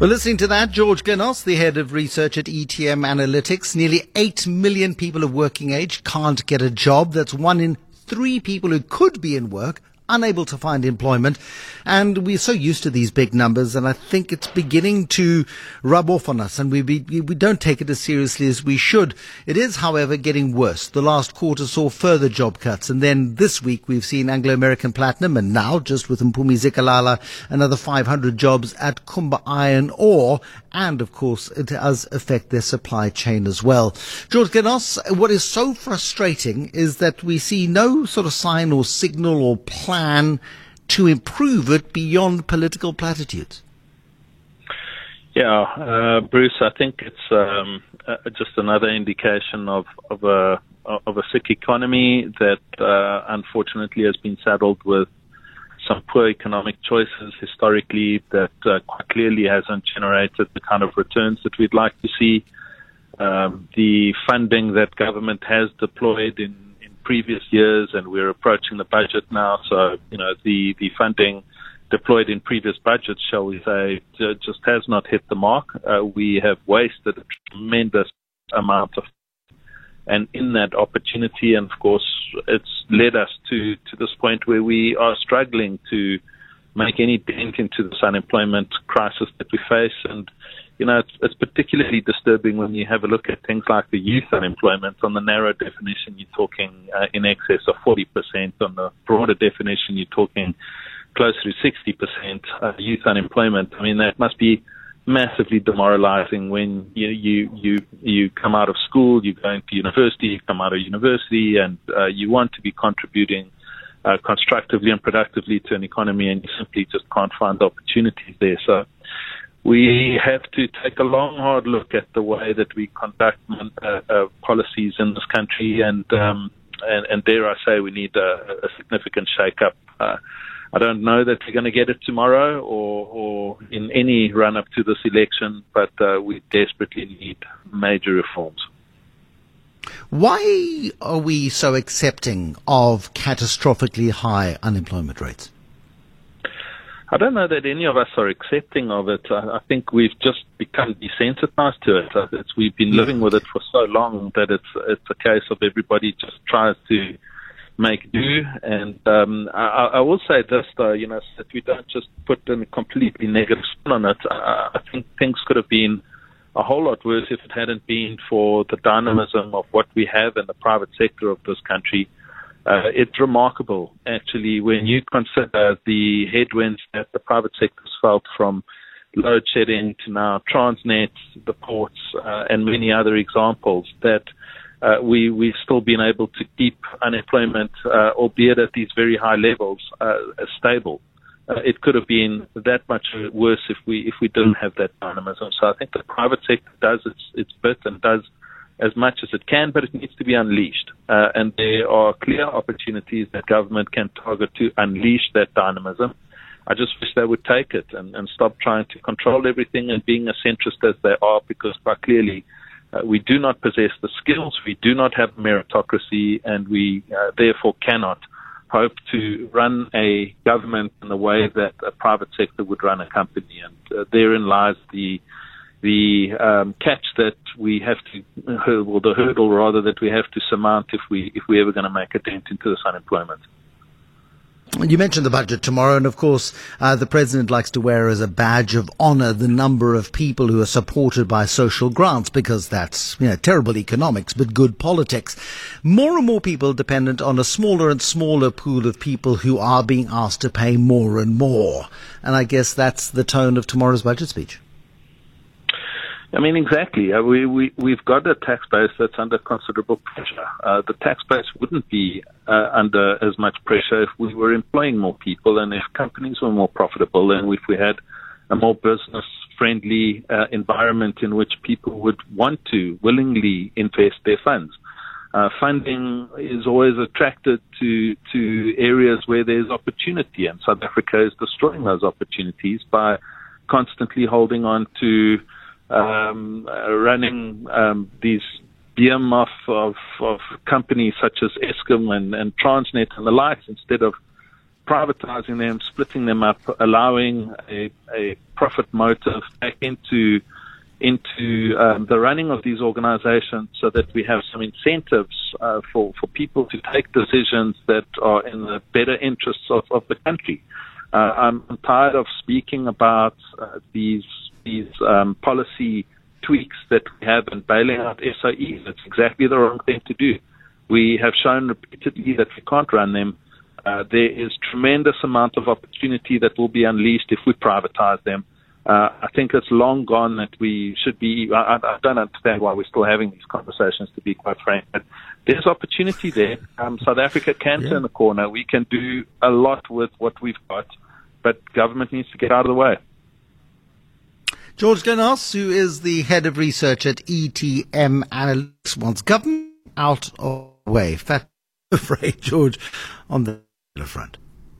Well, listening to that, George Glynos, the head of research at ETM Analytics, nearly 8 million people of working age can't get a job. That's one in three people who could be in work unable to find employment. And we're so used to these big numbers, and I think it's beginning to rub off on us, and we, we, we don't take it as seriously as we should. It is, however, getting worse. The last quarter saw further job cuts, and then this week we've seen Anglo American Platinum, and now, just with Mpumi Zikalala, another 500 jobs at Kumba Iron Ore, and of course, it does affect their supply chain as well. George Glynos, what is so frustrating is that we see no sort of sign or signal or plan plan to improve it beyond political platitudes? Yeah, uh, Bruce, I think it's um, uh, just another indication of, of a of a sick economy that uh, unfortunately has been saddled with some poor economic choices historically that uh, quite clearly hasn't generated the kind of returns that we'd like to see. Um, the funding that government has deployed in previous years, and we're approaching the budget now. So, you know, the, the funding deployed in previous budgets, shall we say, just has not hit the mark. Uh, we have wasted a tremendous amount of and in that opportunity, and of course, it's led us to, to this point where we are struggling to make any dent into this unemployment crisis that we face. And you know, it's, it's particularly disturbing when you have a look at things like the youth unemployment. On the narrow definition, you're talking uh, in excess of 40%. On the broader definition, you're talking closer to 60% uh, youth unemployment. I mean, that must be massively demoralizing when you you you you come out of school, you go into university, you come out of university, and uh, you want to be contributing uh, constructively and productively to an economy, and you simply just can't find the opportunities there. So we have to take a long, hard look at the way that we conduct uh, uh, policies in this country, and, um, and and dare I say, we need a, a significant shake-up. Uh, I don't know that we're going to get it tomorrow or, or in any run-up to this election, but uh, we desperately need major reforms. Why are we so accepting of catastrophically high unemployment rates? I don't know that any of us are accepting of it. I, I think we've just become desensitized to it. It's, we've been living with it for so long that it's it's a case of everybody just tries to make do. And um, I, I will say this, though, you know, that we don't just put a completely negative spin on it. I, I think things could have been a whole lot worse if it hadn't been for the dynamism of what we have in the private sector of this country. Uh, it's remarkable, actually, when you consider the headwinds that the private sector has felt from load shedding to now Transnet, the ports, uh, and many other examples that uh, we, we've still been able to keep unemployment, uh, albeit at these very high levels, uh, stable. Uh, it could have been that much worse if we if we didn't have that dynamism. So I think the private sector does its its bit and does as much as it can, but it needs to be unleashed. Uh, and there are clear opportunities that government can target to unleash that dynamism. I just wish they would take it and, and stop trying to control everything and being as centrist as they are, because quite clearly uh, we do not possess the skills, we do not have meritocracy, and we uh, therefore cannot hope to run a government in the way that a private sector would run a company. And uh, therein lies the the um, catch that we have to, or the hurdle rather that we have to surmount if we if we're ever going to make a dent into this unemployment. You mentioned the budget tomorrow, and of course, uh, the president likes to wear as a badge of honour the number of people who are supported by social grants because that's you know, terrible economics, but good politics. More and more people dependent on a smaller and smaller pool of people who are being asked to pay more and more, and I guess that's the tone of tomorrow's budget speech. I mean, exactly. Uh, we, we, we've got a tax base that's under considerable pressure. Uh, the tax base wouldn't be uh, under as much pressure if we were employing more people and if companies were more profitable and if we had a more business friendly uh, environment in which people would want to willingly invest their funds. Uh, funding is always attracted to to areas where there's opportunity, and South Africa is destroying those opportunities by constantly holding on to um, running um, these behemoth of, of companies such as Eskom and, and Transnet and the likes instead of privatizing them, splitting them up, allowing a, a profit motive back into into um, the running of these organizations so that we have some incentives uh, for, for people to take decisions that are in the better interests of, of the country. Uh, I'm, I'm tired of speaking about uh, these these um, policy tweaks that we have and bailing out SOEs. It's exactly the wrong thing to do. We have shown repeatedly that we can't run them. Uh, there is tremendous amount of opportunity that will be unleashed if we privatize them. Uh, I think it's long gone that we should be. I, I, don't understand why we're still having these conversations, to be quite frank. But there's opportunity there. Um, South Africa can yeah. turn the corner. We can do a lot with what we've got, but government needs to get out of the way. George Glynos, who is the head of research at ETM Analytics, wants government out of the way. Afraid, George, on the front.